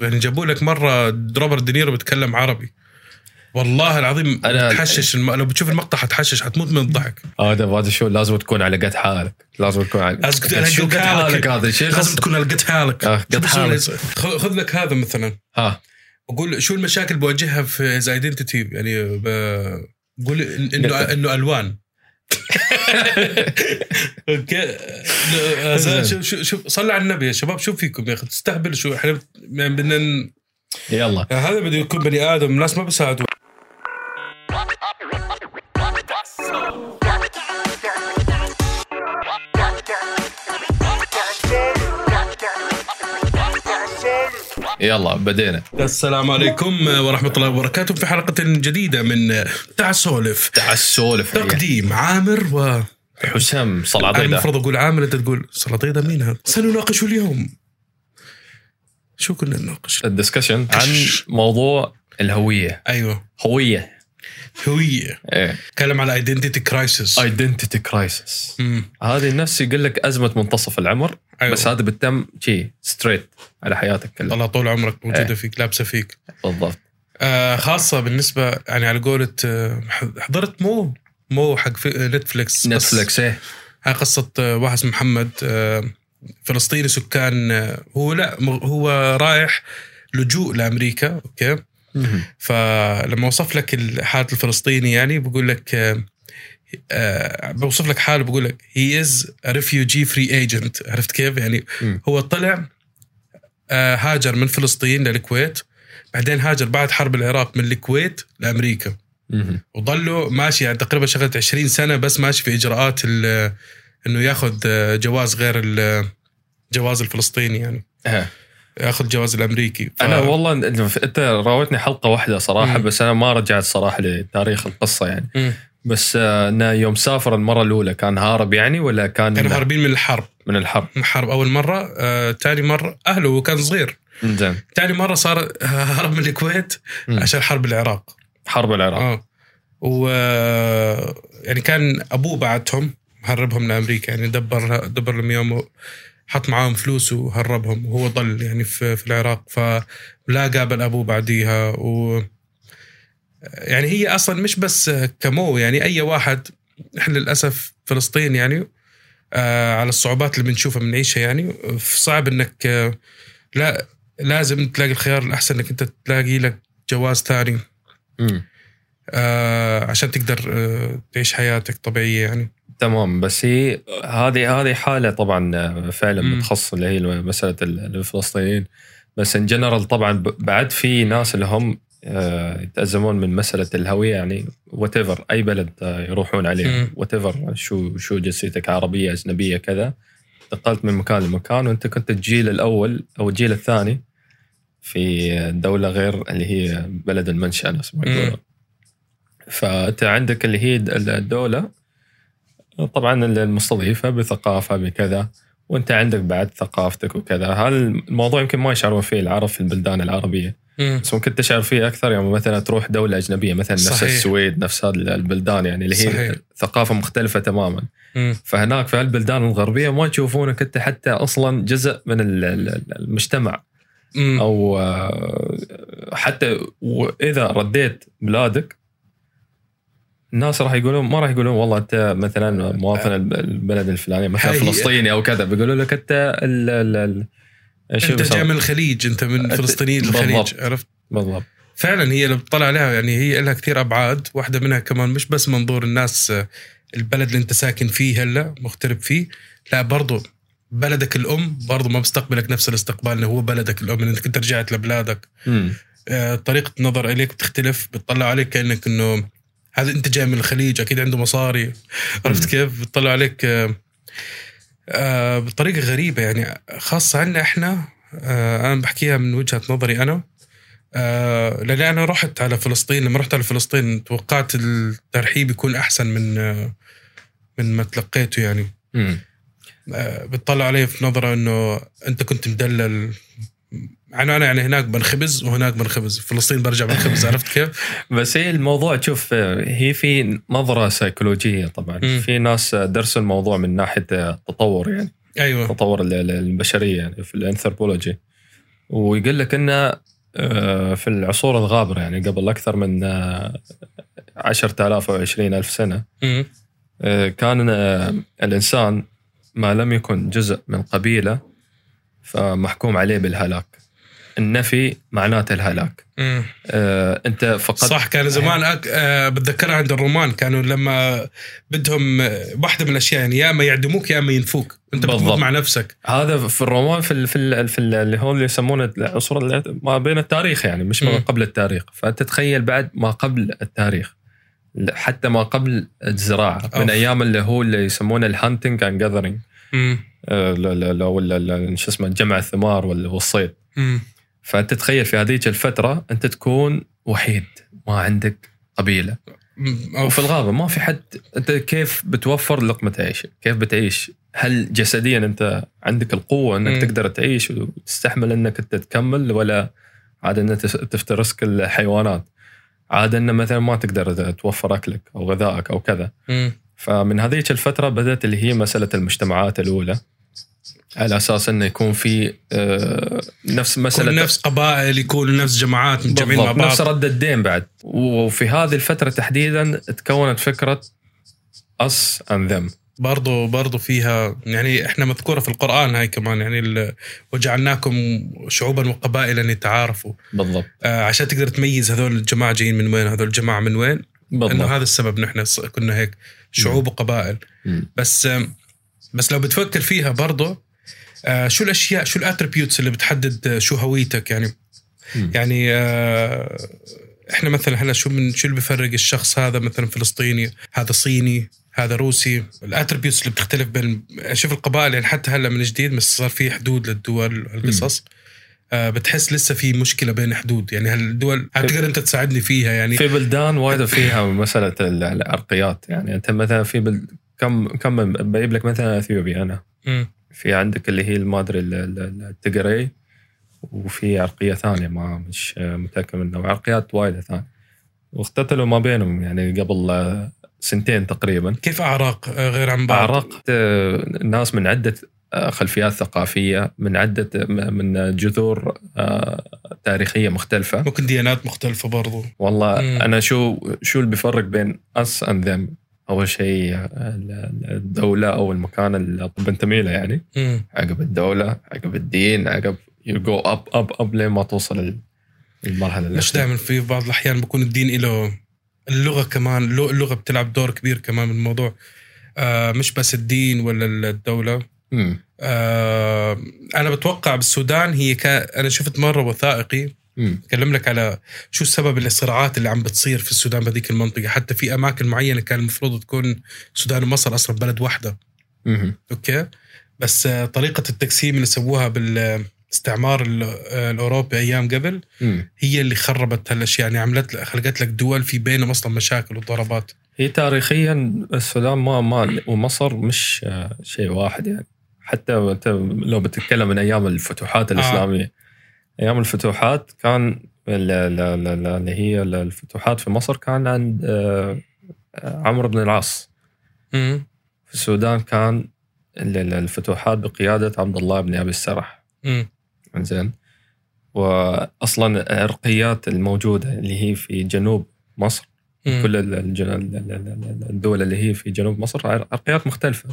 يعني جابوا لك مرة روبرت دينيرو بيتكلم عربي. والله العظيم أنا- تحشش الم... لو بتشوف المقطع حتحشش حتموت من الضحك. هذا هذا شو لازم تكون على قد حالك. لازم تكون على قد حالك. هذا؟ شيء لازم تكون على قد حالك. آه، قد؟ حالك. خذ لك هذا مثلا. ها بقول شو المشاكل بواجهها في از ايدنتيتي يعني بقول انه إنه ألوان. أوكي. لا، شوف شوف صلوا على النبي يا شباب شوف فيكم يا أخي؟ تستهبل شو إحنا يعني بدنا يلا. هذا بده يكون بني آدم الناس ما بيساعدوا يلا بدينا. السلام عليكم ورحمة الله وبركاته في حلقة جديدة من تعال سولف. تعال سولف تقديم عامر و حسام أنا صلعضيدة المفروض أقول عامر أنت تقول سلطيده مين هذا؟ سنناقش اليوم. شو كنا نناقش؟ الدسكشن عن موضوع الهوية. أيوه. هوية. هوية. إيه. تكلم على ايدنتيتي كرايسيس ايدنتيتي كرايسيس هذه نفس يقول لك أزمة منتصف العمر. أيوة. بس هذا بتتم شي ستريت على حياتك كلها. الله طول عمرك موجودة إيه. فيك لابسة فيك. بالضبط. آه خاصة بالنسبة يعني على قولة آه، حضرت Mo Mo حق نتفليكس بس نتفلكس إيه. هاي قصة آه، واحد اسمه محمد آه، فلسطيني سكان آه، هو لا هو رايح لجوء لأمريكا أوكي؟ فلما وصف لك الحالة الفلسطيني يعني بقول لك آه، آه، بوصف لك حاله بقول لك he is refugee free agent عرفت كيف يعني. هو طلع آه، هاجر من فلسطين للكويت بعدين هاجر بعد حرب العراق من الكويت لأمريكا. وظلوا ماشي يعني تقريبا شغله 20 سنة بس ماشي في إجراءات إنه ياخذ جواز غير الجواز الفلسطيني يعني. ياخذ جواز الأمريكي ف... أنا والله انت راوتني حلقة واحدة صراحة مم. بس أنا ما رجعت صراحة لتاريخ القصة يعني مم. بس آه، إنه يوم سافر المرة الأولى كان هارب يعني ولا كان كانوا هاربين من الحرب. من الحرب. من الحرب أول مرة آه، مرة أهله وكان صغير. زين ثاني مرة صار هرب من الكويت مم. عشان حرب العراق. حرب العراق. آه. و يعني كان أبوه بعتهم هربهم لأمريكا. يعني دبر دبر لهم يوم حط معاهم فلوس وهربهم. وهو ضل يعني في, في العراق. فلا قابل أبوه بعديها. و يعني هي أصلا مش بس كمو يعني أي واحد إحنا للأسف فلسطين يعني آه على الصعوبات اللي بنشوفها بنعيشها يعني صعب إنك آه لا لازم تلاقي الخيار الأحسن إنك أنت تلاقي لك جواز ثاني. آه عشان تقدر آه تعيش حياتك طبيعية يعني تمام بس هي هذه هذه حالة طبعا فعلا. بتخص اللي هي مسألة ال- الفلسطينيين بس ان جنرال طبعا بعد في ناس اللي هم آه، يتأزمون من مسألة الهوية يعني وات أي بلد آه، يروحون عليه. وات شو شو جنسيتك عربية أجنبية كذا. انتقلت من مكان لمكان وأنت كنت الجيل الأول أو الجيل الثاني في دولة غير اللي هي بلد المنشأ نفس ما. يقولون. فأنت عندك اللي هي الدولة. طبعا المستضيفة بثقافة بكذا. وأنت عندك بعد ثقافتك وكذا. هذا الموضوع يمكن ما يشعرون فيه العرب في البلدان العربية؟ مم. بس ممكن تشعر فيه أكثر يوم مثلا تروح دولة أجنبية مثلا نفس صحيح. السويد نفس هذه البلدان يعني اللي هي صحيح. ثقافة مختلفة تماما مم. فهناك في هالبلدان الغربية ما يشوفونك أنت حتى أصلا جزء من ال- ال- المجتمع مم. أو آه، حتى واذا رديت بلادك الناس راح يقولون ما راح يقولون والله أنت مثلا مواطن الب- البلد الفلاني مثلا فلسطيني أو كذا بيقولوا لك أنت ال ال ال شو أنت؟ جاي من الخليج أنت من فلسطينيين الخليج. عرفت بالضبط فعلا هي اللي بتطلع عليها يعني هي لها كثير أبعاد واحدة منها كمان مش بس منظور الناس آه، البلد اللي أنت ساكن فيه هلأ مغترب فيه لا برضو بلدك الأم برضو ما بيستقبلك نفس الاستقبال اللي هو بلدك الأم إنك أنت رجعت لبلادك مم. آه، طريقة النظر إليك بتختلف بتطلع عليك كأنك إنه هذا أنت جاي من الخليج أكيد عنده مصاري عرفت كيف بتطلع عليك آه، بطريقة غريبة يعني خاصة عنا إحنا آه، أنا بحكيها من وجهة نظري أنا. آه، لاني أنا رحت على فلسطين لما رحت على فلسطين توقعت الترحيب يكون أحسن من آه، من ما تلقيته يعني. آه، بتطلع علي في نظرة إنه أنت كنت مدلل. أنا أنا يعني هناك بنخبز وهناك بنخبز فلسطين برجع بنخبز عرفت كيف؟ بس هي الموضوع شوف هي في نظرة سيكولوجية طبعا مم. في ناس درسوا الموضوع من ناحية التطور يعني أيوه تطور ال- ال- البشرية يعني في الأنثروبولوجي ويقول لك إنه آه، في العصور الغابرة يعني قبل أكثر من آه، 10000 أو 20000 سنة مم. آه، كان آه، الإنسان ما لم يكن جزء من قبيلة فمحكوم عليه بالهلاك النفي معناته الهلاك مم. آه، انت فقط صح كان زمان أك... آه بتذكرها عند الرومان كانوا لما بدهم واحدة من الأشياء يعني يا اما يعدموك يا اما ينفوك أنت بتموت. مع نفسك هذا في الرومان في ال في, ال في ال اللي هو اللي يسمونه العصور ما بين التاريخ يعني مش ما. قبل التاريخ فأنت تخيل بعد ما قبل التاريخ حتى ما قبل الزراعة من أوف. أيام اللي هو اللي يسمونه ال hunting and gathering. ولا شو اسمه جمع الثمار وال- والصيد. فأنت تخيل في هذيك الفترة أنت تكون وحيد ما عندك قبيلة. وفي الغابة ما في حد. أنت كيف بتوفر لقمة عيش؟ كيف بتعيش؟ هل جسديا أنت عندك القوة أنك مم. تقدر تعيش وتستحمل أنك انت تكمل ولا عاد انك تفترسك الحيوانات؟ عاد أنه مثلا ما تقدر توفر أكلك أو غذائك أو كذا. مم. فمن هذيك الفترة بدأت اللي هي مسألة المجتمعات الأولى. على أساس إنه يكون في آه، نفس مسألة نفس قبائل يكون نفس جماعات متجمعين مع بالضبط نفس بعض رد الدين بعد. وفي هذه الفترة تحديدا تكونت فكرة us and them. برضو برضو فيها يعني إحنا مذكورة في القرآن هاي كمان يعني وجعلناكم شعوبا وقبائل لتعارفوا. بالضبط. آه عشان تقدر تميز هذول الجماعة جايين من وين هذول الجماعة من وين. إنه بالضبط هذا السبب نحن كنا هيك شعوب وقبائل. بس بس لو بتفكر فيها برضه آه، شو الاشياء شو ال attributes اللي بتحدد آه، شو هويتك؟ يعني. يعني آه، إحنا مثلا هلأ شو من شو اللي بيفرق الشخص هذا مثلا فلسطيني هذا صيني هذا روسي؟ ال attributes اللي بتختلف بين شوف القبائل يعني حتى هلأ من جديد بس صار في حدود للدول القصص. آه، بتحس لسه في مشكلة بين حدود. يعني هالدول تقدر أنت تساعدني فيها؟ يعني في بلدان وايد فيها مسألة ال- العرقيات يعني أنت مثلا في بلد كم كم بجيب لك مثلا إثيوبيا أنا. في عندك اللي هي ما ادري ال- ال- التقري وفي عرقية ثانية ما مش متأكد منها وعرقيات وايد ثانية. واختتلوا ما بينهم يعني قبل آه، سنتين تقريبا. كيف أعراق آه، غير عن بعض؟ أعراق آه، ناس من عدة آه، خلفيات ثقافية من عدة من جذور آه، تاريخية مختلفة. ممكن ديانات مختلفة برضو. والله مم. أنا شو شو اللي بيفرق بين us and them أول شيء الدولة أو المكان اللي بنتمي له يعني. عقب الدولة عقب الدين عقب you go up up up لين ما توصل ال- المرحلة مش. دائما في بعض الأحيان بكون الدين له اللغة كمان اللغة بتلعب دور كبير كمان من الموضوع آه مش بس الدين ولا الدولة. آه أنا بتوقع بالسودان هي كا أنا شفت مرة وثائقي. بكلم لك على شو السبب الصراعات اللي عم بتصير في السودان بهذيك المنطقة. حتى في أماكن معينة كان المفروض تكون السودان ومصر أصلا بلد واحدة. مم. أوكي؟ بس آه طريقة التقسيم اللي سووها بالاستعمار ال- آه، الأوروبي أيام قبل مم. هي اللي خربت هالأشياء. يعني عملت خلقت لك دول في بينهم أصلا مشاكل وضربات. هي تاريخيا السودان ما ما ومصر مش آه، شيء واحد يعني. حتى لو بتتكلم من أيام الفتوحات الإسلامية. آه. أيام الفتوحات كان ال- ال- ال- ال- اللي هي الفتوحات في مصر كان عند آه، عمرو بن العاص. في السودان كان ال- ال- الفتوحات بقيادة عبد الله بن أبي السرح. زين واصلا العرقيات الموجودة اللي هي في جنوب مصر كل الدول اللي هي في جنوب مصر عر- عرقيات مختلفة.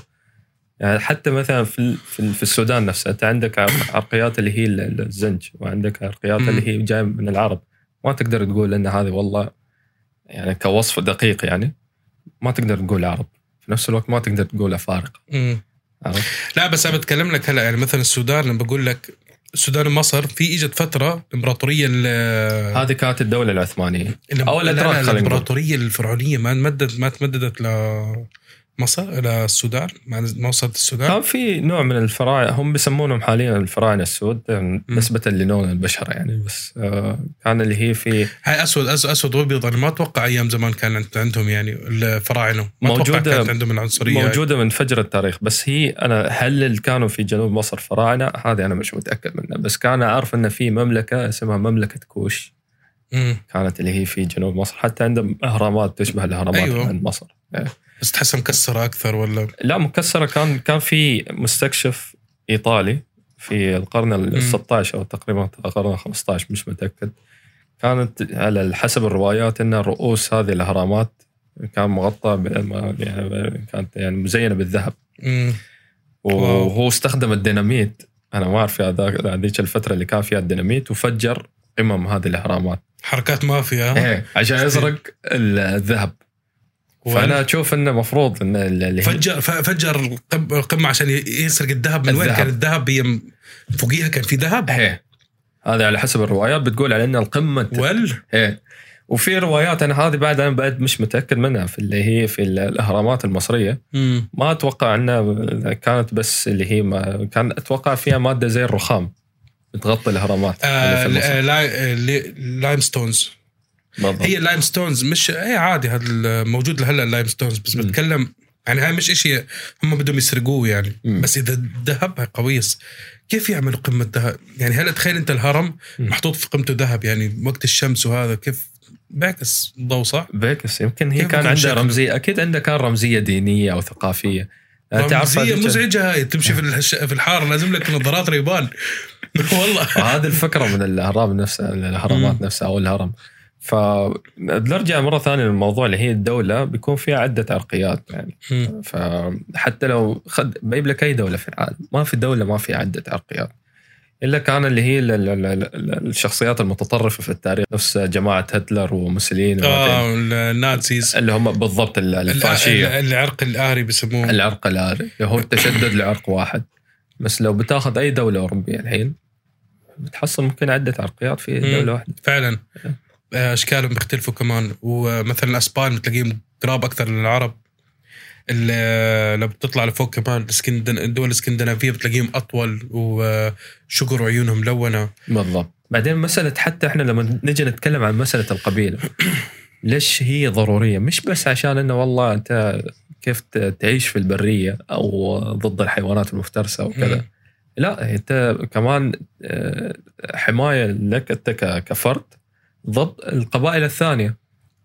يعني حتى مثلا في في ال- في السودان نفسها أنت عندك عرق- عرقيات اللي هي ال- ال- الزنج وعندك عرقيات. اللي هي جاية من العرب ما تقدر تقول إن هذه والله يعني كوصف دقيق يعني ما تقدر تقول عرب في نفس الوقت ما تقدر تقول أفارقة؟ لا بس أنا بتكلم لك هلا يعني مثلا السودان لما بقول لك السودان ومصر في إجت فترة الامبراطوريه ال- هذه كانت الدولة العثمانية خلينا نقول. الإمبراطورية الفرعونية ما تمدد ما تمددت لمصر إلى السودان؟ ما وصلت السودان؟ كان في نوع من الفراعنة هم بيسمونهم حاليا الفراعنة السود يعني نسبة للون البشره يعني بس آه، كان اللي هي في هاي أسود اسود, أسود وأبيض أنا ما أتوقع أيام زمان كان عند- عندهم يعني الفراعنة. ما موجودة- كانت عندهم العنصرية. موجودة من فجر التاريخ بس هي أنا هل اللي كانوا في جنوب مصر فراعنة؟ هذه أنا مش متأكد منها بس كان أعرف إن في مملكة اسمها مملكة كوش. مم. كانت اللي هي في جنوب مصر حتى عندهم أهرامات تشبه الأهرامات أيوة. عند مصر. بس تحسها مكسرة أكثر ولا؟ لا مكسرة. كان كان في مستكشف إيطالي في القرن ال 16 أو تقريبا القرن ال 15 مش متأكد. كانت على حسب الروايات إن رؤوس هذه الأهرامات كان مغطى يعني كانت يعني مزينة بالذهب. مم. وهو استخدم الديناميت. أنا ما أعرف هذيك الفترة اللي كان فيها الديناميت وفجر قمم هذه الأهرامات. حركات مافيا؟ إيه عشان يسرق ال- الذهب. فأنا أشوف إنه المفروض ان ال- اللي فجر فجر القم- القمة عشان يسرق الذهب من وين. كان الذهب. هي م- فوقيها كان في ذهب؟ إيه. هذا على حسب الروايات بتقول على إن القمة ول إيه. وفي روايات أنا هذه بعد أنا بعد مش متأكد منها في اللي هي في ال- الأهرامات المصرية. مم. ما أتوقع إنها كانت بس اللي هي ما كان أتوقع فيها مادة زي الرخام بتغطي الأهرامات. آه اللي في مصر. لا- limestones بالضبط. هي ال limestones مش هي عادي هذا موجود لهلا ال limestones بس مم. بتكلم يعني هاي مش إشي هم بدهم يسرقوه يعني مم. بس إذا الذهب قويس كيف يعملوا قمة ذهب؟ يعني هلأ تخيل أنت الهرم مم. محطوط في قمته ذهب يعني وقت الشمس وهذا كيف بيعكس ضوء صح؟ بس يمكن هي كان عندها؟ رمزية أكيد عندها كان رمزية دينية أو ثقافية رمزية مزعجة هاي تمشي في الحارة لازم لك نظارات ريبان والله هذه الفكرة من الاهرام نفسها الاهرامات مم. نفسها أو الهرم فنرجع مرة ثانية للموضوع اللي هي الدولة بيكون فيها عدة عرقيات يعني. فحتى لو خد بجيب لك أي دولة في العالم ما في دولة ما فيها عدة عرقيات إلا كان اللي هي ال- ال- ال- ال- الشخصيات المتطرفة في التاريخ نفس جماعة هتلر وموسوليني وهذين. آه النازيز اللي هم بالضبط ال- الفاشية. ال- العرق الآري بيسموه العرق الآري اللي هو التشدد لعرق واحد. بس لو بتاخذ أي دولة أوروبية الحين بتحصل ممكن عدة عرقيات في. دولة واحدة. فعلا. آه، أشكالهم بيختلفوا كمان. ومثلا الاسبان بتلاقيهم قراب أكثر للعرب لو بتطلع لفوق كمان. الدول الإسكندنافية بتلاقيهم أطول وشقر وعيونهم ملونه بالضبط. بعدين مسألة حتى إحنا لما نجي نتكلم عن مسألة القبيلة ليش هي ضرورية؟ مش بس عشان إنه والله أنت كيف تعيش في البرية أو ضد الحيوانات المفترسة وكذا. لا أنت كمان آه، حماية لك أنت كفرد ضد القبائل الثانية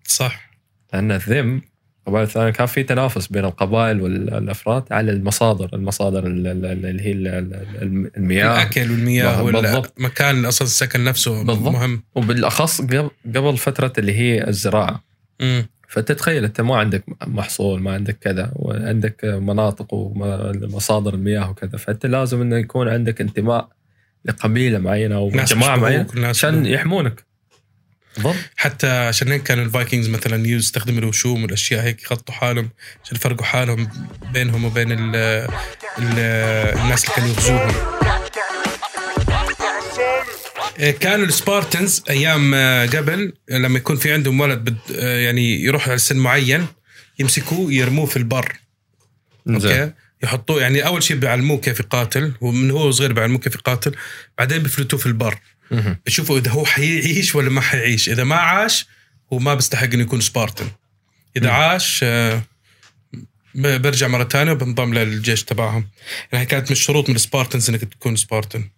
صح لأن الذم القبائل الثانية كان في تنافس بين القبائل والأفراد على المصادر المصادر ال- ال- ال- اللي هي ال- ال- المياه الأكل والمياه بالضبط. والمكان أصلا السكن نفسه بالضبط. مهم وبالأخص قبل قبل فترة اللي هي الزراعة مم. فتتخيل أنت ما عندك محصول ما عندك كذا وعندك مناطق ومصادر المياه وكذا فأنت لازم إنه يكون عندك انتماء لقبيلة معينة أو جماعة معينة عشان. يحمونك بالضبط حتى عشان هيك كانوا الفايكنجز مثلا يستخدموا الوشوم والأشياء هيك يخطوا حالهم عشان يفرقوا حالهم بينهم وبين ال ال الناس اللي كانوا يغزوهم. إيه، كانوا ال Spartans أيام آه، قبل لما يكون في عندهم ولد بد آه، يعني يروح على سن معين يمسكوه يرموه في البر. أوكي؟ يحطوه يعني أول شيء بيعلموه كيف يقاتل ومن هو صغير بيعلموه كيف يقاتل بعدين بيفلتوه في البر. مهم. بشوفوا إذا هو حيعيش ولا ما حيعيش. إذا ما عاش هو ما بيستحق إنه يكون Spartan. إذا مم. عاش آه، برجع مرة ثانية وبنضم للجيش تبعهم. يعني كانت من الشروط من ال Spartans إنك تكون Spartan.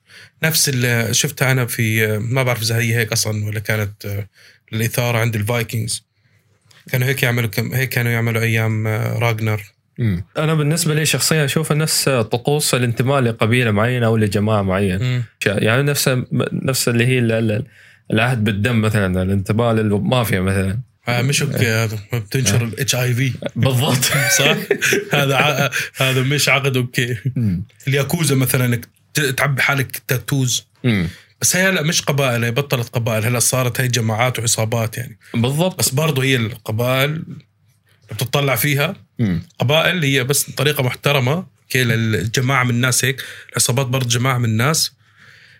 نفس اللي شفتها أنا في آه، ما بعرف إذا هي هيك أصلا ولا كانت آه، الإثارة عند ال Vikings كانوا هيك يعملوا كم هيك كانوا يعملوا أيام راجنر. مم. أنا بالنسبة لي شخصيا أشوف نفس طقوس الانتماء لقبيلة معينة أو لجماعة معينه يعني نفس نفس اللي هي ال- ال- العهد بالدم مثلا الانتماء للمافيا مثلا. آه مش أوكي هذا بتنشر ال HIV بالضبط. صح؟ هذا هذا مش عقد أوكي. الياكوزا مثلا إنك تعبي حالك tattoos. بس هي هلا مش قبائل هي بطلت قبائل. هلا صارت هي جماعات وعصابات يعني. بالضبط. بس برضو هي القبائل بتطلع فيها مم. قبائل هي بس طريقة محترمة كي للجماعة من الناس هيك العصابات برضو جماعة من الناس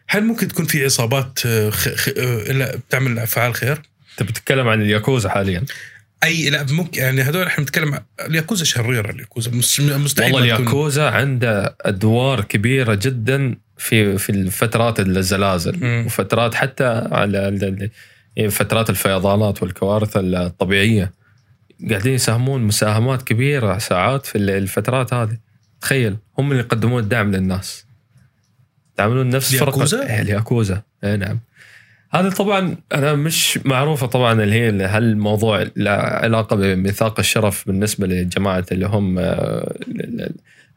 هل ممكن تكون في عصابات آه، خ... خ... آه، بتعمل أفعال خير؟ أنت بتتكلم عن الياكوزا حاليا أي لا ممكن يعني هذول إحنا بنتكلم عن- الياكوزا شريرة الياكوزا مستحيل والله الياكوزا عنده أدوار كبيرة جدا في في الفترات الزلازل مم. وفترات حتى على ال- فترات الفيضانات والكوارث الطبيعية قاعدين يساهمون مساهمات كبيرة ساعات في ال- الفترات هذه. تخيل هم اللي يقدمون الدعم للناس. يعملون نفس فرق الياكوزا؟ إيه، اي نعم. هذا طبعا أنا مش معروفة طبعا اللي هي هل الموضوع له علاقة بميثاق الشرف بالنسبة لجماعة اللي هم آه،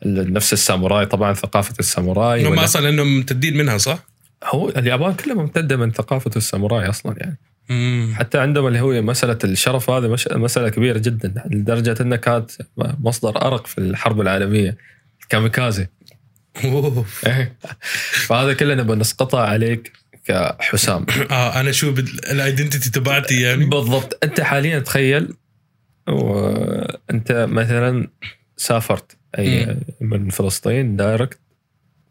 نفس الساموراي طبعا ثقافة الساموراي هم أصلا إنهم ممتدين منها صح؟ هو اليابان كلها ممتدة من ثقافة الساموراي أصلا يعني. حتى عندهم اللي هو مسألة الشرف هذه مش مسألة كبيرة جدا لدرجة انها كانت مصدر أرق في الحرب العالمية كاميكازي. إيه. فهذا كله نبغى نسقطه عليك كحسام. آه أنا شو ال identity تبعتي يعني. بالضبط. أنت حاليا تخيل وانت مثلا سافرت أي من فلسطين direct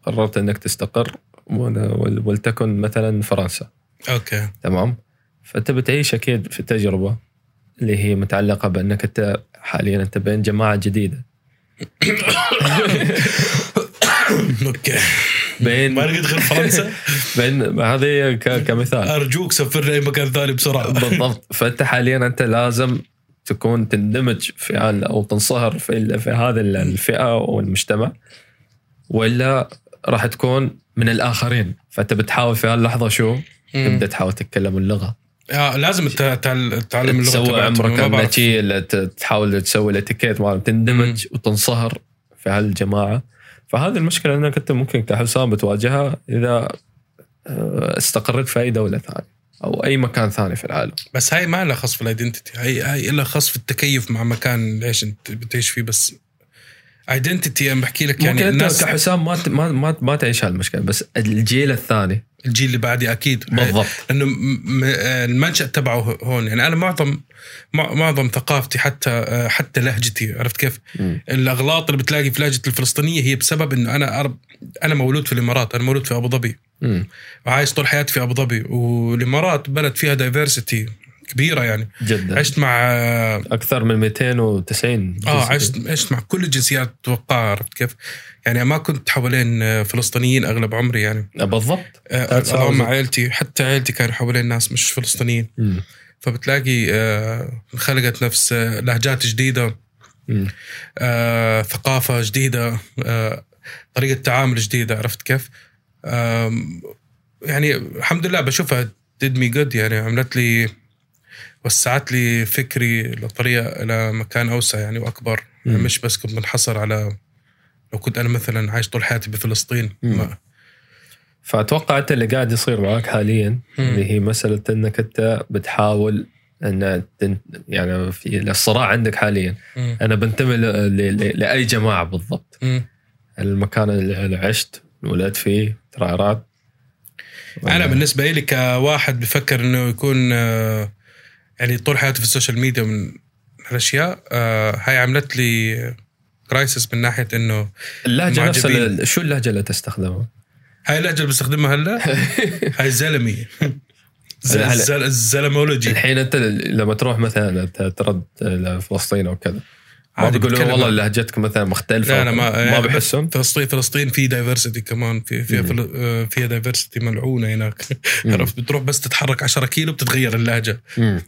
قررت إنك تستقر ول- ولتكن مثلا فرنسا. أوكي. تمام؟ فأنت بتعيش أكيد في تجربة اللي هي متعلقة بأنك أنت حاليا أنت بين جماعة جديدة. أوكي. بين ما نقدر غير فرنسا؟ بين هذه كمثال. أرجوك سفرني اي مكان ثاني بسرعة. بالضبط. فأنت حاليا أنت لازم تكون تندمج في أو تنصهر في في هذه ال- الفئة والمجتمع ولا راح تكون من الآخرين. فأنت بتحاول في هاللحظة شو؟ تبدأ تحاول تتكلم اللغة. آه لازم تتعلم اللغة تسوي. عمرك ت- تحاول تسوي الاتيكيت مال تندمج وتنصهر في هالجماعة. فهذه المشكلة انك انت ممكن كحسام بتواجهها إذا آه، استقريت في أي دولة ثانية أو أي مكان ثاني في العالم. بس هاي ما لها خص في ال identity هاي هاي لها خص في التكيف مع مكان إيش أنت بتعيش فيه بس identity أنا بحكي لك يعني ممكن أنت الناس كحسام ما ما ما, ما تعيش هالمشكلة بس الجيل الثاني. الجيل اللي بعدي أكيد. بالضبط. لأنه م- م- المنشأ تبعه هون. يعني أنا معظم مع- معظم ثقافتي حتى حتى لهجتي عرفت كيف؟ مم. الأغلاط اللي بتلاقي في لهجة الفلسطينية هي بسبب إنه أنا أرب أنا مولود في الإمارات. أنا مولود في أبو ظبي. وعايش طول حياتي في أبو ظبي. والإمارات بلد فيها دايفرسيتي كبيرة يعني جدا عشت مع أكثر من 290 آه. عشت عشت مع كل الجنسيات أتوقع عرفت كيف؟ يعني ما كنت حوالين آه، فلسطينيين أغلب عمري يعني بالضبط آه، That's اللهم how- عائلتي حتى عائلتي كانوا حوالين ناس مش فلسطينيين. فبتلاقي آه، انخلقت نفس آه، لهجات جديدة. آه، ثقافة جديدة آه، طريقة تعامل جديدة عرفت كيف؟ يعني الحمد لله بشوفها did me good يعني عملت لي وسعت لي فكري لطريقة إلى مكان أوسع يعني وأكبر مم. مش بس كنت منحصر على لو كنت أنا مثلا عايش طول حياتي بفلسطين. ما فأتوقع أنت اللي قاعد يصير معك حاليا مم. اللي هي مسألة إنك أنت بتحاول إن تن- يعني في الصراع عندك حاليا مم. أنا بنتمي ل- ل- ل- لأي جماعة بالضبط مم. المكان اللي عشت ولدت فيه ترعرعت أنا بالنسبة لي كواحد بفكر إنه يكون آه، يعني طول حياته في ال social media من الاشياء آه، هاي عملت لي crisis من ناحية إنه اللهجة نفسها شو اللهجة اللي تستخدمها؟ هاي اللهجة اللي بستخدمها هلأ هاي زلمي الزلمولوجي الحين أنت لما تروح مثلا ترد لفلسطين أو كذا ما بيقولوا والله لهجتك مثلا مختلفة لا لا ما ما يعني بيحسون فلسطين فلسطين في diversity كمان في فيها. آه، فيها diversity ملعونة هناك. عرفت بتروح بس تتحرك 10 كيلو بتتغير اللهجة مم.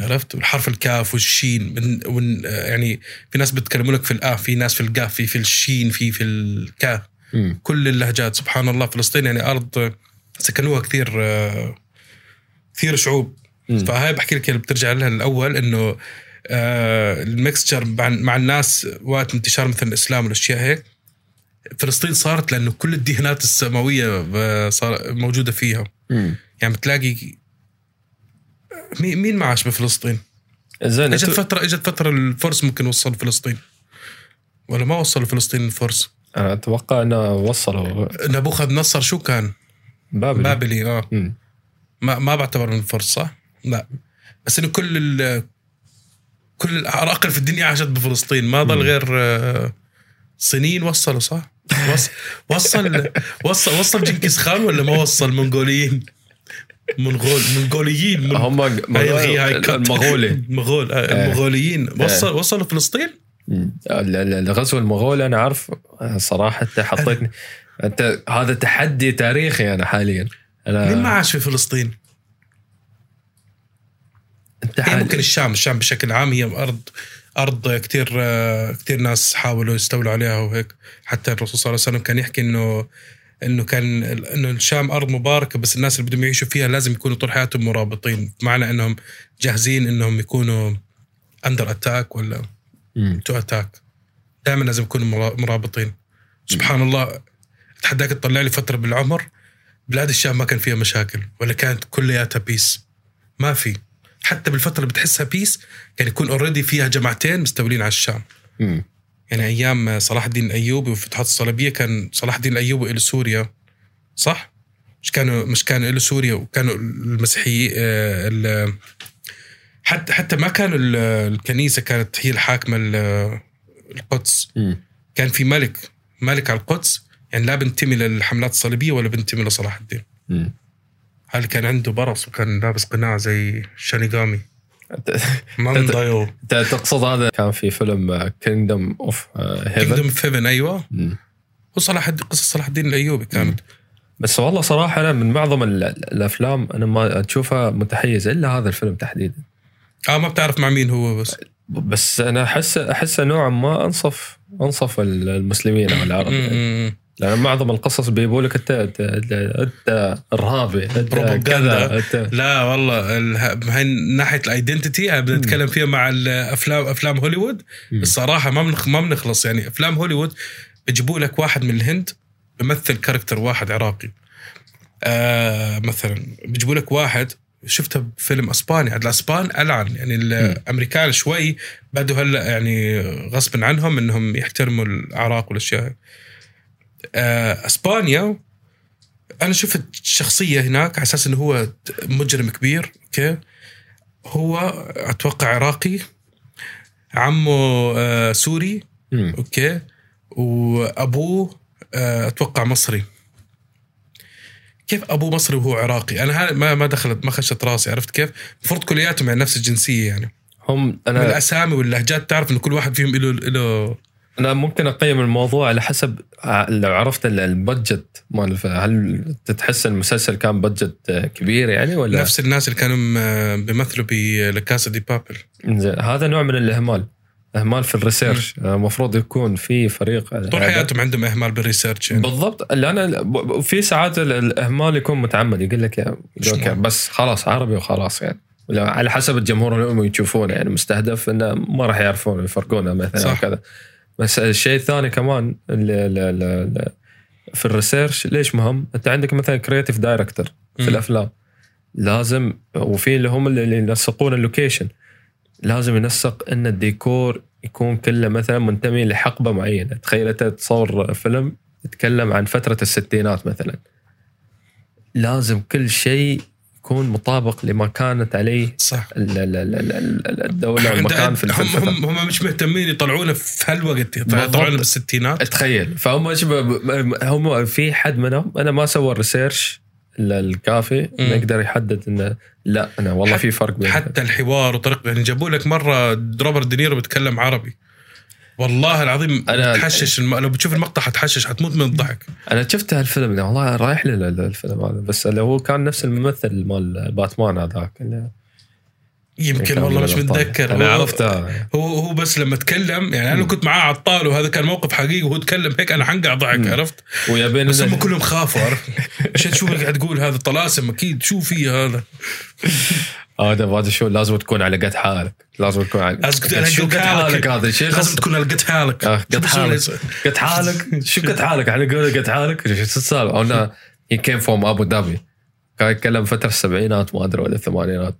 عرفت والحرف الكاف والشين من ون يعني في ناس بيتكلموا لك في الآ في ناس في القاف في في الشين في في الكا مم. كل اللهجات سبحان الله فلسطين يعني أرض سكنوها كثير آه، كثير شعوب. فهاي بحكي لك اللي بترجع لها الأول إنه آه، ال mixture مع, مع الناس وقت انتشار مثلا الإسلام والأشياء هيك فلسطين صارت لأنه كل الديانات السماوية آه، صار موجودة فيها مم. يعني بتلاقي مين مين ما عاش بفلسطين؟ زين إجت فتره إجت فترة الفرس ممكن وصلوا فلسطين. ولا ما وصلوا فلسطين الفرس. أنا أتوقع إنه وصلوا. نبوخذ نصر شو كان؟ بابل بابلي آه. ما ما بعتبر من الفرس صح؟ لا. بس إنه كل ال كل العراقل في الدنيا عاشت بفلسطين. ما ضل. غير آه، صينيين وصلوا صح؟ وصل وصل وصل وصل جنكيز خان ولا ما وصل؟ منغوليين منغول منغوليين من هم هاي. المغولي. مغول آه، آه. المغوليين. وصل وصلوا فلسطين؟ الغزو المغولي أنا عارف صراحة أنت حطيتني انت هذا تحدي تاريخي أنا حاليا. أنا مين ما عاش في فلسطين؟ أنت هي حاليا ممكن الشام الشام بشكل عام هي ارض أرض كثير كثير ناس حاولوا يستولوا عليها وهيك. حتى الرسول صلى الله عليه وسلم كان يحكي إنه إنه كان إنه الشام أرض مباركة بس الناس اللي بدهم يعيشوا فيها لازم يكونوا طول حياتهم مرابطين. معنى إنهم جاهزين إنهم يكونوا under attack ولا. to attack دائما لازم يكونوا مرا- مرابطين. سبحان الله اتحداك تطلع لي فترة بالعمر بلاد الشام ما كان فيها مشاكل ولا كانت كلياتها peace ما في. حتى بالفترة اللي بتحسها peace كان يكون already فيها جماعتين مستولين على الشام. يعني أيام صلاح الدين الأيوبي والفتوحات الصليبية كان صلاح الدين الأيوبي له سوريا صح؟ مش كانوا مش كانوا له سوريا وكانوا المسيحيين آه، حتى حتى ما كانوا ال- الكنيسة كانت هي الحاكمة ال- القدس. كان في ملك ملك على القدس يعني لا بنتمي للحملات الصليبية ولا بنتمي لصلاح الدين. هل كان عنده برص وكان لابس قناع زي شانيغامي أنت تقصد هذا كان في فيلم Kingdom of Heaven Kingdom Heaven أيوه. هو صلاح الدين قصة صلاح الدين الأيوبي كانت. بس والله صراحة أنا من معظم ال- الأفلام أنا ما أشوفها متحيزه إلا هذا الفيلم تحديدا. آه ما بتعرف مع مين هو بس. بس أنا احس احسه نوعا ما انصف أنصف المسلمين أو العرب. يعني. لأن معظم القصص بيقول لك انت انت أنت, ارهابي أنت. كذا لا والله ال- هاي ناحية ال identity بدنا نتكلم فيها مع الافلام افلام هوليوود. الصراحة ما ما بنخلص. يعني أفلام هوليوود بيجيبوا لك واحد من الهند بيمثل character واحد عراقي. آه مثلا بيجيبوا لك واحد شفتها بفيلم أسباني عاد الاسبان ألعن. يعني الأمريكان شوي بدوا هلأ يعني غصبا عنهم إنهم يحترموا العراق والأشياء اسبانيا. أنا شفت شخصية هناك على أساس انه هو مجرم كبير أوكي؟ هو أتوقع عراقي. عمه آه سوري مم. أوكي؟ وابوه آه، أتوقع مصري. كيف ابوه مصري وهو عراقي؟ أنا ما ما دخلت ما خشت راسي عرفت كيف؟ المفروض كلياتهم يعني نفس الجنسية يعني. هم من أنا الاسامي واللهجات تعرف إنه كل واحد فيهم له له أنا ممكن أقيم الموضوع على حسب ع- لو عرفت ال- ال budget. مال هل تتحس المسلسل كان budget كبير يعني ولا؟ نفس الناس اللي كانوا م- بيمثلوا ب La Casa de Papel. زين هذا نوع من الإهمال. إهمال في ال research. المفروض يكون في فريق طول. حياتهم عندهم إهمال بال research يعني. بالضبط. لأن ب- في ساعات ال- الإهمال يكون متعمد. يقول لك يا؟ بس خلاص عربي وخلاص يعني. ولا على حسب الجمهور اللي هم يشوفونه يعني. مستهدف إنه ما راح يعرفون يفرقونه مثلا صح. أو كذا بس الشيء الثاني كمان اللي اللي اللي في ال research ليش مهم؟ انت عندك مثلا creative director في. الأفلام لازم وفي اللي هم اللي ينسقون ال location لازم ينسق إن الديكور يكون كله مثلا منتمي لحقبة معينة تخيل أنت تصور فيلم يتكلم عن فترة الستينات مثلا لازم كل شيء يكون مطابق لما كانت عليه صح. ال- ال- ال- ال- ال- الدولة والمكان في في هم, هم, مش مهتمين يطلعونه في هالوقت. يطلعونه بالستينات. تخيل. فهم هم في حد منهم أنا ما سوى ال research ال- الكافي انه يقدر يحدد إنه لا أنا والله في فرق بين حتى الحوار وطريقه يعني جابوا لك مرة روبرت دينيرو بيتكلم عربي. والله العظيم أنا- تحشش الم... لو بتشوف المقطع حتحشش حتموت من الضحك. أنا شفت هالفيلم ده والله رايح لي ال- ال- الفيلم هذا. بس اللي هو كان نفس الممثل مال باتمان هذاك. اللي يمكن والله مش. متذكر. أنا هو- عرفته. هو هو بس لما تكلم يعني أنا كنت معاه الطاولة وهذا كان موقف حقيقي وهو تكلم هيك أنا حنقع ضحك. عرفت؟ بس هم كلهم خافوا عرفت؟ عشان شو قاعد تقول هذا طلاسم؟ أكيد شو في هذا؟ هذا هذا شو لازم تكون على قد حالك. لازم تكون على لازم تكون على قد حالك. هذا؟ شيء لازم تكون على قد حالك. آه، قد حالك. قد حالك؟ شو قد حالك؟ على قول قد حالك؟ شو السالفه إنه هي came from ابو ظبي كان يتكلم فترة السبعينات ما أدري ولا الثمانينات.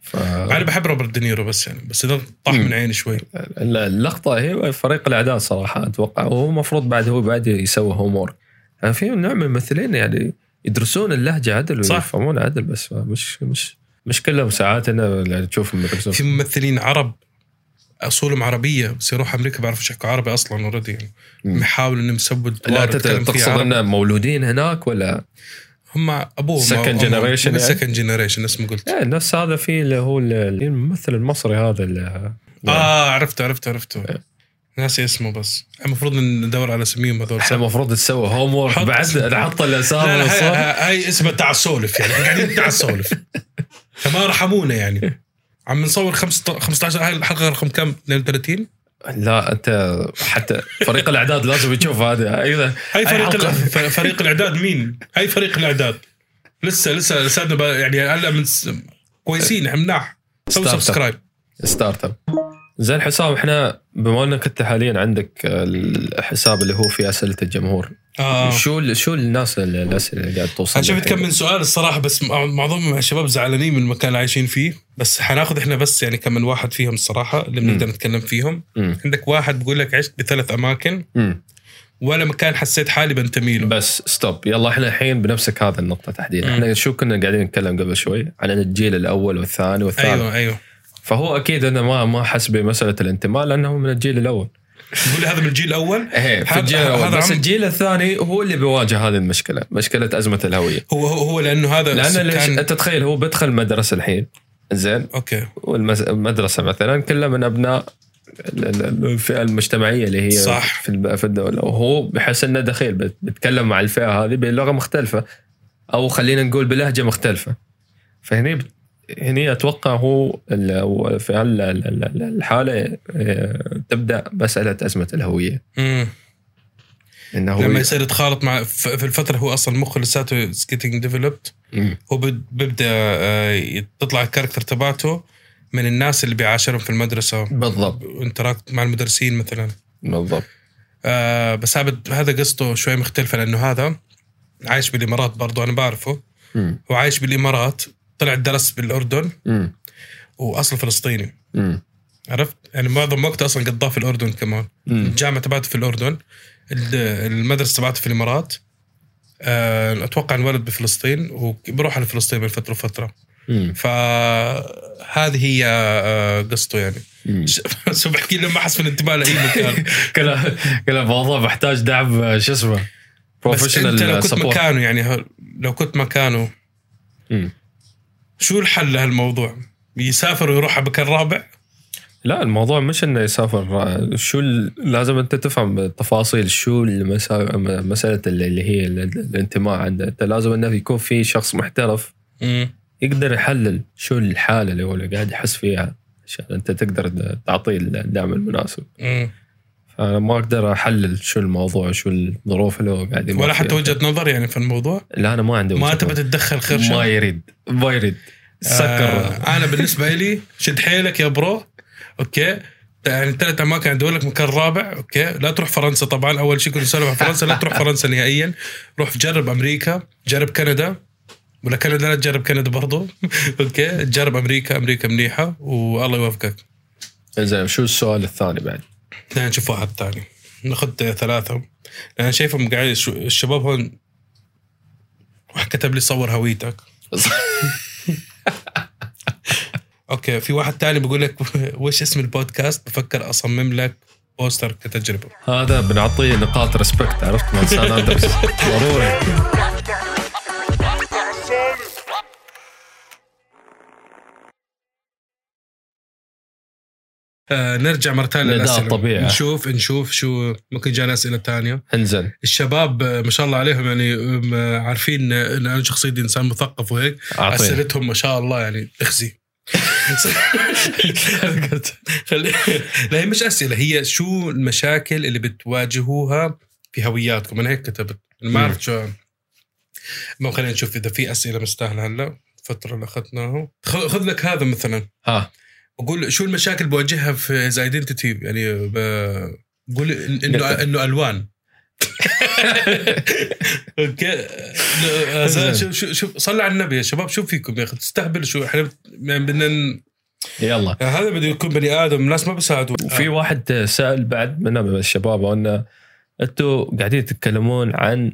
ف أنا بحب روبرت دينيرو بس يعني بس إذا طاح من عيني شوي. اللقطة هي فريق الاعداد صراحة أتوقع. وهو المفروض بعد هو بعد يسوي homework يعني في نوع من الممثلين يعني يدرسون اللهجة عدل. ويفهمون عدل بس مش مش مش كلهم ساعات تشوفهم يدرسون في ممثلين عرب أصولهم عربية بس يروح أمريكا بيعرفوا يحكوا عربي أصلا already يعني مم. يحاولوا إنهم يسووا لا تقصد عربي. انه مولودين هناك ولا هم أبوهم Second generation يعني؟ second generation اسمه قلت يعني نفس هذا في اللي هو الممثل المصري هذا اللي آه عرفته عرفته عرفته ناسي اسمه بس المفروض ندور على اسميهم هذول إحنا المفروض تسوي homework حط بعد. نحط لا الاسامي. هاي, اسمها تعال سولف يعني قاعدين تعال سولف فما رحمونا يعني. عم نصور خمسة- 15 هاي الحلقة رقم كم؟ 32 لا أنت حتى فريق الإعداد لازم يشوف هذا. أيضا هاي فريق فريق الإعداد مين؟ هاي فريق الإعداد. لسه لسه لساتنا يعني هلا من كويسين مناح. سوي. subscribe startup زين حسام إحنا بما إنك أنت حاليا عندك الحساب اللي هو في أسئلة الجمهور آه. شو شو الناس ال- الاسئله اللي قاعد توصل أنا شفت؟ كم من سؤال الصراحة بس مع- معظمهم الشباب زعلانين من المكان اللي عايشين فيه بس حناخذ إحنا بس يعني كم من واحد فيهم الصراحة اللي بنقدر نتكلم فيهم. مم. عندك واحد بيقول لك عشت بثلاث أماكن مم. ولا مكان حسيت حالي بنتمي له. بس stop يلا إحنا الحين بنمسك هذا النقطة تحديدا. إحنا شو كنا قاعدين نتكلم قبل شوي؟ عن الجيل الأول والثاني والثالث. أيوه أيوه. فهو أكيد انه ما ما حس بمسألة الانتماء لأنه من الجيل الأول. لي هذا من الجيل الأول؟ إيه في هذا- الجيل الأول. بس الجيل الثاني هو اللي بيواجه هذه المشكلة مشكلة أزمة الهوية. هو هو, لأنه هذا لأن السكان- أنت تخيل هو بيدخل مدرسة الحين زين؟ أوكي. والمدرسة مثلا كلها من أبناء ال- ال- الفئة المجتمعية اللي هي صح. في الدولة. وهو بحس إنه دخيل بيتكلم مع الفئة هذه بلغة مختلفة أو خلينا نقول بلهجة مختلفة. فهني هني أتوقع هو في الحالة آه، تبدأ مسألة أزمة الهوية. مم. إنه لما يصير يتخالط مع في الفترة هو أصلا مخه لساته getting developed مم. هو بد- بيبدأ آه، تطلع ال character تبعته من الناس اللي بيعاشرهم في المدرسة. بالضبط. انتراكت مع المدرسين مثلا. بالضبط. آه بس هذا هذا قصته شوي مختلفة لأنه هذا عايش بالإمارات برضه أنا بعرفه. مم. هو عايش بالإمارات طلع درس بالأردن. مم. واصله فلسطيني. عرفت؟ يعني معظم وقته أصلا قضاه في الأردن كمان. الجامعة تبعته في الأردن. ال- المدرسة تبعته في الإمارات. آه، أتوقع انولد بفلسطين وبروح على فلسطين من فترة وفتره. فهذه هي آه، قصته يعني. شو بحكي له ما حس بالانتماء لأي مكان. كلا كلا موضوع محتاج دعم آه، شو اسمه؟ بس أنت لو professional كنت support مكانه يعني لو كنت مكانه. شو الحل لهالموضوع؟ يسافر ويروح على مكان رابع؟ لا الموضوع مش إنه يسافر شو لازم أنت تفهم التفاصيل شو. مسألة اللي هي ال- الانتماء عنده أنت لازم إنه يكون في شخص محترف يقدر يحلل شو الحالة اللي هو اللي قاعد يحس فيها عشان أنت تقدر تعطيه الدعم المناسب فانا ما أقدر أحلل شو الموضوع شو الظروف اللي هو قاعد ولا حتى. وجهة نظر يعني في الموضوع؟ لا أنا ما عندي ما نظر. تتدخل خير ما؟ يريد ما يريد. سكر. آه أنا بالنسبة لي شد حيلك يا bro. أوكي. يعني ثلاث أماكن عندي. لك مكان رابع. أوكي. لا تروح فرنسا طبعا. أول شيء كنا نسولف عن فرنسا لا تروح فرنسا نهائيا. روح جرب أمريكا. جرب كندا. ولا كندا لا تجرب كندا برضو. أوكي. جرب أمريكا. أمريكا منيحة. والله يوفقك زين شو السؤال الثاني بعد؟ خلينا نشوف واحد ثاني. ناخذ ثلاثة. أنا شايفهم قاعد شو- الشباب هون واحد كتب لي صور هويتك. أوكي في واحد تاني بيقول لك وش اسم البودكاست؟ بفكر أصمم لك poster كتجربة. هذا بنعطيه نقاط respect عرفت؟ مال San Andreas ضروري. آه نرجع مرة ثانية للأسئلة. نشوف نشوف شو ممكن جانا أسئلة تانية انزل الشباب ما شاء الله عليهم يعني عارفين إن أنا شخصيتي إنسان مثقف وهيك. اعطيه أسئلتهم ما شاء الله يعني تخزي. لا هي مش أسئلة هي شو المشاكل اللي بتواجهوها في هوياتكم؟ أنا هيك كتبت. أنا ما مم. عرفت شو. ما خلينا نشوف إذا في أسئلة مستاهلة هلا. الفترة اللي اخذناها خ- خذ لك هذا مثلا. ها. بقول شو المشاكل بواجهها في as identity يعني بقول انه إنه ألوان. أوكي. شوف شوف صلى على النبي يا شباب شو فيكم يا أخي؟ تستهبل شو؟ إحنا يعني بدنا يلا. هذا بده يكون بني آدم الناس ما بيساعدوا. وفي واحد سأل بعد من الشباب انه أنتم قاعدين تتكلمون عن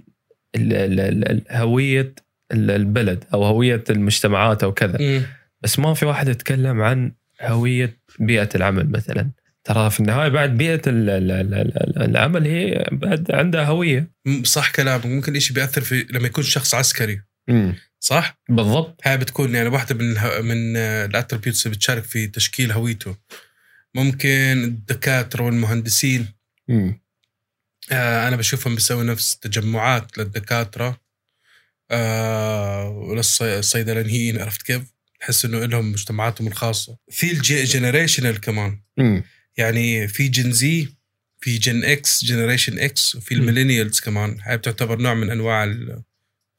هوية ال- البلد أو هوية المجتمعات أو كذا. بس ما في واحد يتكلم عن هوية بيئة العمل مثلا. ترى في النهاية بعد بيئة ال- ال- ال- ال- العمل هي بعد عندها هوية. صح كلامك. ممكن إشي بيأثر في لما يكون شخص عسكري. امم صح؟ بالضبط. هاي بتكون يعني واحدة من اله- من ال attributes اللي بتشارك في تشكيل هويته. ممكن الدكاترة والمهندسين. آه أنا بشوفهم بيسوي نفس تجمعات للدكاترة. آه وللصيدلانيين عرفت كيف؟ تحس إنه لهم مجتمعاتهم الخاصة. في ال generational كمان. امم يعني في Gen Z في Gen X generation X وفي. ال millennials كمان. هاي بتعتبر نوع من أنواع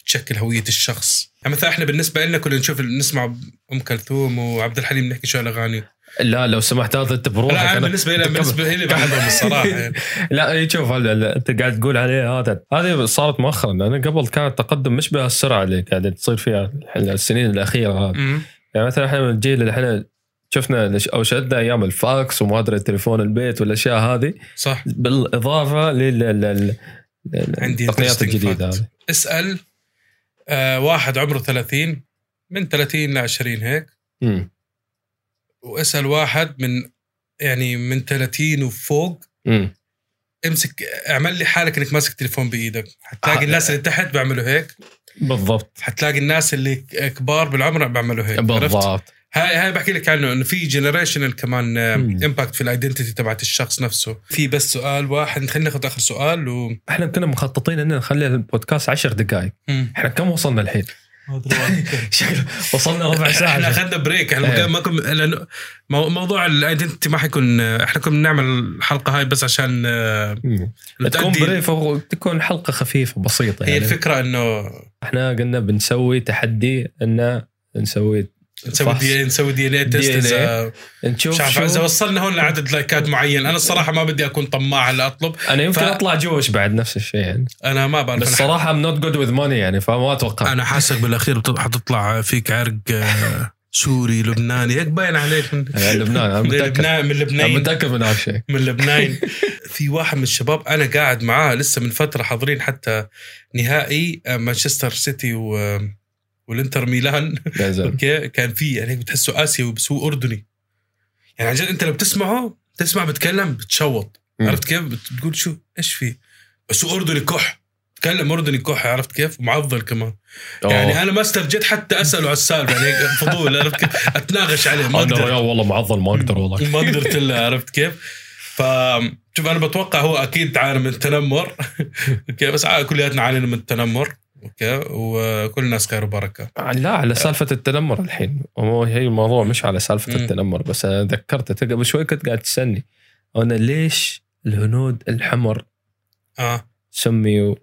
تشكل هوية الشخص. يعني مثلا إحنا بالنسبة لنا كنا نشوف نسمع أم كلثوم وعبد الحليم نحكي شوية الاغاني لا لو سمحت هذا أنت بروحك لا بالنسبة لي بالنسبة لي بحبهم الصراحة يعني. لا شوف أنت قاعد تقول عليه هذا هذه صارت مؤخرا. لأن قبل كان التقدم مش بهالسرعة اللي قاعدة تصير فيها السنين الأخيرة هذه. يعني مثلا إحنا من الجيل اللي إحنا شفنا أو شهدنا أيام الفاكس وما أدري تليفون البيت والأشياء هذه صح بالإضافة لل عندي التقنيات الجديدة. هذه اسأل آه واحد عمره 30 من 30 ل 20 هيك مم. واسأل واحد من يعني من 30 وفوق مم. امسك اعمل لي حالك إنك ماسك تليفون بإيدك حتلاقي آه. الناس اللي تحت بيعملوا هيك بالضبط. حتلاقي الناس اللي كبار بالعمر بيعملوا هيك بالضبط. هاي هاي بحكي لك عنه إنه في generational كمان. impact في ال identity تبعت الشخص نفسه. في بس سؤال واحد خلينا ناخذ آخر سؤال و إحنا كنا مخططين ان نخلي البودكاست عشر دقائق إحنا كم وصلنا الحين؟ شكله وصلنا ربع إحنا ساعة. أخذنا break إحنا إيه. ما- كنا لأنه مو- موضوع ال identity ما حيكون إحنا كنا بنعمل الحلقة هاي بس عشان آه،. تكون brief وتكون حلقة خفيفة بسيطة هي يعني. الفكرة إنه إحنا قلنا بنسوي تحدي إن نسوي نسوي. دي نسوي DNA test DNA. إذا نشوف مش عارف إذا شو وصلنا هون لعدد لايكات معين. أنا الصراحة ما بدي أكون طماع هلا أطلب. أنا يمكن ف- أطلع Jewish بعد نفس الشيء يعني. أنا ما بعرف. بس أنا صراحة I'm not good with money يعني فما أتوقع. أنا حاسك بالأخير حتطلع فيك عرق آه، سوري لبناني. هيك باين عليك. من لبنان أنا من متأكد. لبنان من أنا لبنان. متأكد من هذا الشيء. من لبنان. في واحد من الشباب أنا قاعد معاه لسه من فترة حاضرين حتى نهائي آه، مانشستر سيتي و والانتر ميلان okay. كان في يعني هيك بتحسه اسيوي بس هو أردني. يعني عن جد أنت لو بتسمعه تسمع بتكلم بتشوط. عرفت كيف؟ بت- بتقول شو؟ إيش في؟ بس هو أردني كح. تكلم أردني كح عرفت كيف؟ ومعضل كمان. يعني أنا ما استرجيت حتى أسأله على السالفة يعني هيك فضول عرفت كيف؟ أتناقش عليه ما أقدر والله معضل ما أقدر والله. ما قدرت إلا عرفت كيف؟ ف شوف أنا بتوقع هو أكيد عانى من التنمر okay بس كلياتنا عانينا من التنمر أوكي. وكل الناس خير وبركه لا على سالفة التنمر الحين. هو هي الموضوع مش على سالفة مم. التنمر بس أنا ذكرت قبل شوي كنت قاعد تسألني. أنا ليش الهنود الحمر آه. سميوا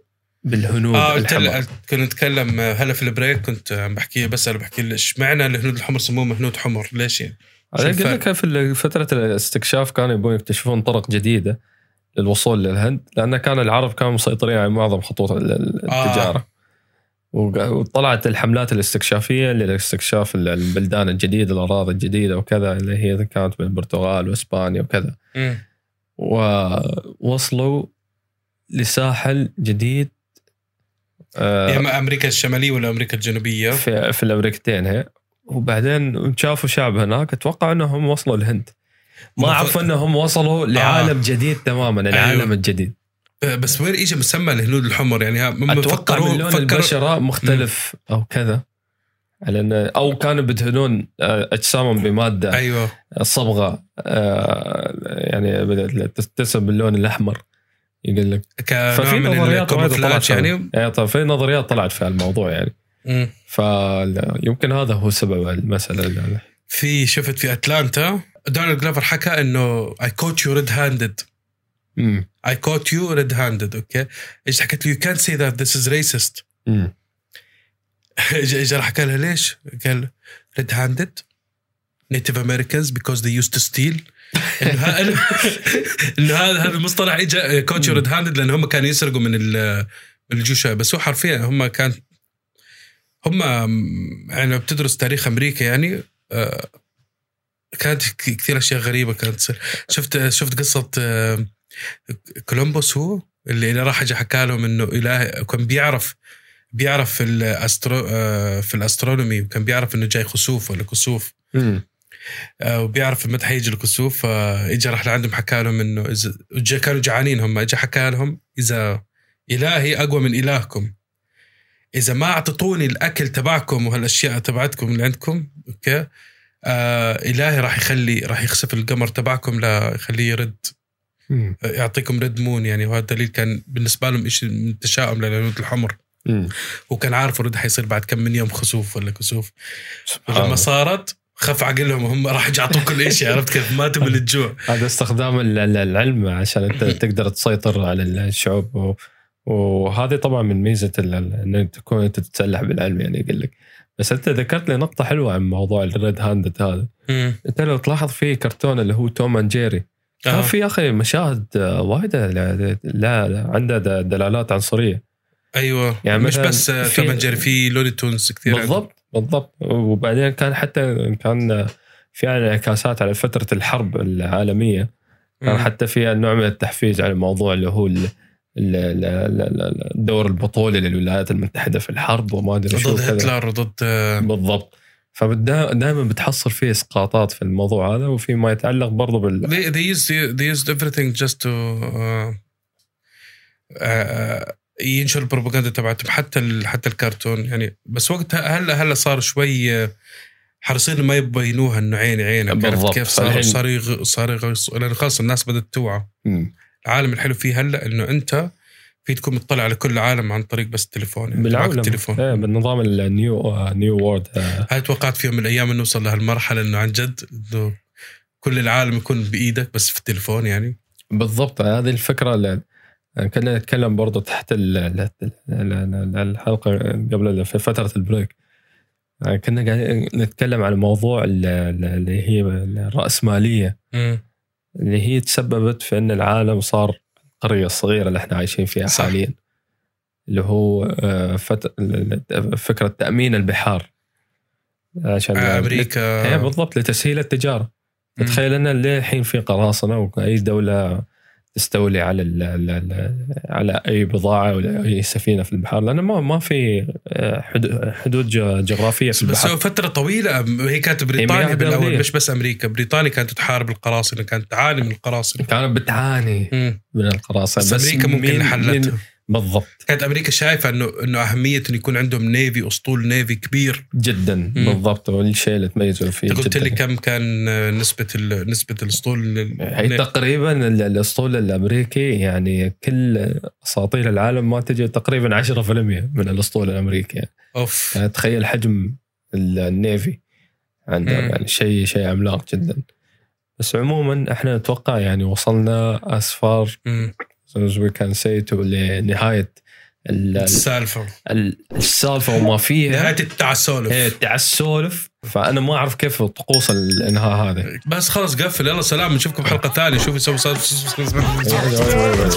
بالهنود آه قلت الحمر؟ كنت نتكلم هلا في ال break كنت عم بحكي بسأل بحكي له إيش معنى الهنود الحمر سموهم هنود حمر ليش يعني؟ أنا قلت؟ لك في فترة الاستكشاف كانوا يبون يكتشفون طرق جديدة للوصول للهند لأن كان العرب كانوا مسيطرين على معظم خطوط ال- ال- آه. وطلعت الحملات الاستكشافية لاستكشاف ال- البلدان الجديدة الأراضي الجديدة وكذا اللي هي كانت بالبرتغال وإسبانيا وكذا. مم. ووصلوا لساحل جديد آه، يا اما أمريكا الشمالية ولا أمريكا الجنوبية؟ في, في الأمريكتين هي. وبعدين شافوا شعب هناك أتوقع إنهم وصلوا الهند ما عرفوا إنهم وصلوا لعالم جديد تماما العالم أيوه. الجديد. بس وين اجى مسمى الهنود الحمر؟ يعني أتوقع من لون فكروا البشرة مختلف أو كذا. إن أو كانوا بيدهنون آه، أجسامهم بمادة أيوه. صبغة آه، يعني تتسم باللون الأحمر يقول لك. ففي نظريات طلعت يعني؟ طيب في نظريات طلعت في الموضوع يعني. مم. فيمكن هذا هو سبب المسألة. اللي في شفت في أتلانتا دونالد جلافر حكى إنه I caught you red-handed مم. I caught you red-handed okay إيش حكت له? يو كانت سي ذات ذس از ريسست مم. اجى اجى راح حكى لها ليش؟ قال red-handed Native Americans because they used to steal انه هذا هذا المصطلح اجى caught red-handed لأن هم كانوا يسرقوا من من الجيوش. بس هو حرفيا هم كان هم يعني بتدرس تاريخ أمريكا يعني آه، كانت كثير أشياء غريبة كانت تصير. شفت شفت قصة آه، كولومبوس هو اللي راح اجى حكى لهم إنه إله كان بيعرف بيعرف في ال astro آه، في ال astronomy وكان بيعرف إنه جاي خسوف ولا كسوف. آه، وبيعرف متى حيجي الكسوف فاجى راح لعندهم حكى لهم إنه إذا كانوا جعانين هم اجى حكى لهم إذا إلهي أقوى من إلهكم. إذا ما اعطيتوني الأكل تبعكم وهالأشياء تبعتكم اللي عندكم okay آه إلهي راح يخلي راح يخسف القمر تبعكم لا يخليه يرد. مم. يعطيكم red moon يعني وهذا دليل كان بالنسبة لهم شيء من التشاؤم للهنود الحمر مم. وكان عارف الرد حيصير بعد كم من يوم خسوف ولا كسوف الله. صارت خف عقلهم وهم راح يعطوا كل شيء عرفت كيف ماتوا من الجوع هذا استخدام ال- ال- العلم عشان أنت تقدر تسيطر على الشعوب و- وهذه طبعا من ميزة ال- ال- ان تكون أنت تتسلح بالعلم يعني يقول لك بس أنت ذكرت لي نقطة حلوة عن موضوع ال red-handed هذا. أنت لو تلاحظ في كرتون اللي هو Tom and Jerry كان آه. في يا أخي مشاهد آه، وايدة لا, لا, لا عندها دلالات عنصرية. أيوه. يعني مش بس آه، في- Looney Tunes كثير بالضبط بالضبط. وبعدين كان حتى كان في انعكاسات على فترة الحرب العالمية. كان. حتى في نوع من التحفيز على الموضوع اللي هو ال- ال- ال- ال- ال- الدور البطولي للولايات المتحدة في الحرب وما أدري شو ضد هتلر وضد آه، بالضبط. فدائما بتحصل فيه إسقاطات في الموضوع هذا وفي ما يتعلق برضه بال they, they used they used everything just to uh, uh, ينشر البروباغندا تبعتهم حتى ال, حتى الكرتون. يعني بس وقتها هلا هلا صار شوي آه، حريصين ما يبينوها إنه عيني عينك عرفت. كيف صار؟ صار صار لأنه خلص الناس بدأت توعى. العالم الحلو فيه هلأ إنه أنت في تكون مطلع على كل العالم عن طريق بس التليفون يعني بالعالم. التليفون. إيه بالنظام النيو نيو وورد آه، هل توقعت في يوم من الأيام إنه نوصل لهالمرحلة إنه عن جد إنه كل العالم يكون بإيدك بس في التليفون يعني. بالضبط. هذه الفكرة اللي كنا نتكلم برضو تحت ال- ال- ال- ال- الحلقة قبل في فترة البريك. يعني كنا قاعدين نتكلم عن موضوع ال- ال- اللي هي الرأسمالية. اللي هي تسببت في إن العالم صار القرية الصغيرة اللي إحنا عايشين فيها صح. حاليا اللي هو آه، فت... فكرة تأمين البحار عشان آه، أمريكا هي بالضبط لتسهيل التجارة. تخيل إن للحين في قراصنة وأي دولة تستولي على ال ال على أي بضاعة ولا أي سفينة في البحر لأنه ما ما في آه، حد- حدود جغرافية في بس البحر فترة طويلة هي كانت بريطانيا مياه بالأول دولية. مش بس أمريكا بريطانيا كانت تحارب القراصنة كانت تعاني من القراصنة كانت بتعاني مم. من القراصنة بس, أمريكا ممكن اللي حلتها بالضبط كانت أمريكا شايفة إنه إنه أهمية إنه يكون عندهم نيفي أسطول نيفي كبير جدا بالضبط والشيء اللي تميزوا فيه قلت. لي كم كان نسبة ال- نسبة الأسطول هي تقريبا ال- الأسطول الأمريكي يعني كل أساطير العالم ما تجي تقريبا 10% من الأسطول الأمريكي يعني. أوف يعني تخيل حجم ال- النيفي عندهم مم. يعني شيء شيء عملاق جدا بس عموما إحنا نتوقع يعني وصلنا اسفار مم. As we can say to لنهايه ال- ال- السالفة. ال- السالفة وما فيها. نهاية التعسولف. هي تعال السولف فأنا ما أعرف كيف طقوس الإنهاء هذا. بس خلاص قفل. يلا سلام. نشوفكم حلقة ثانية. شوفوا يسوي أيوة،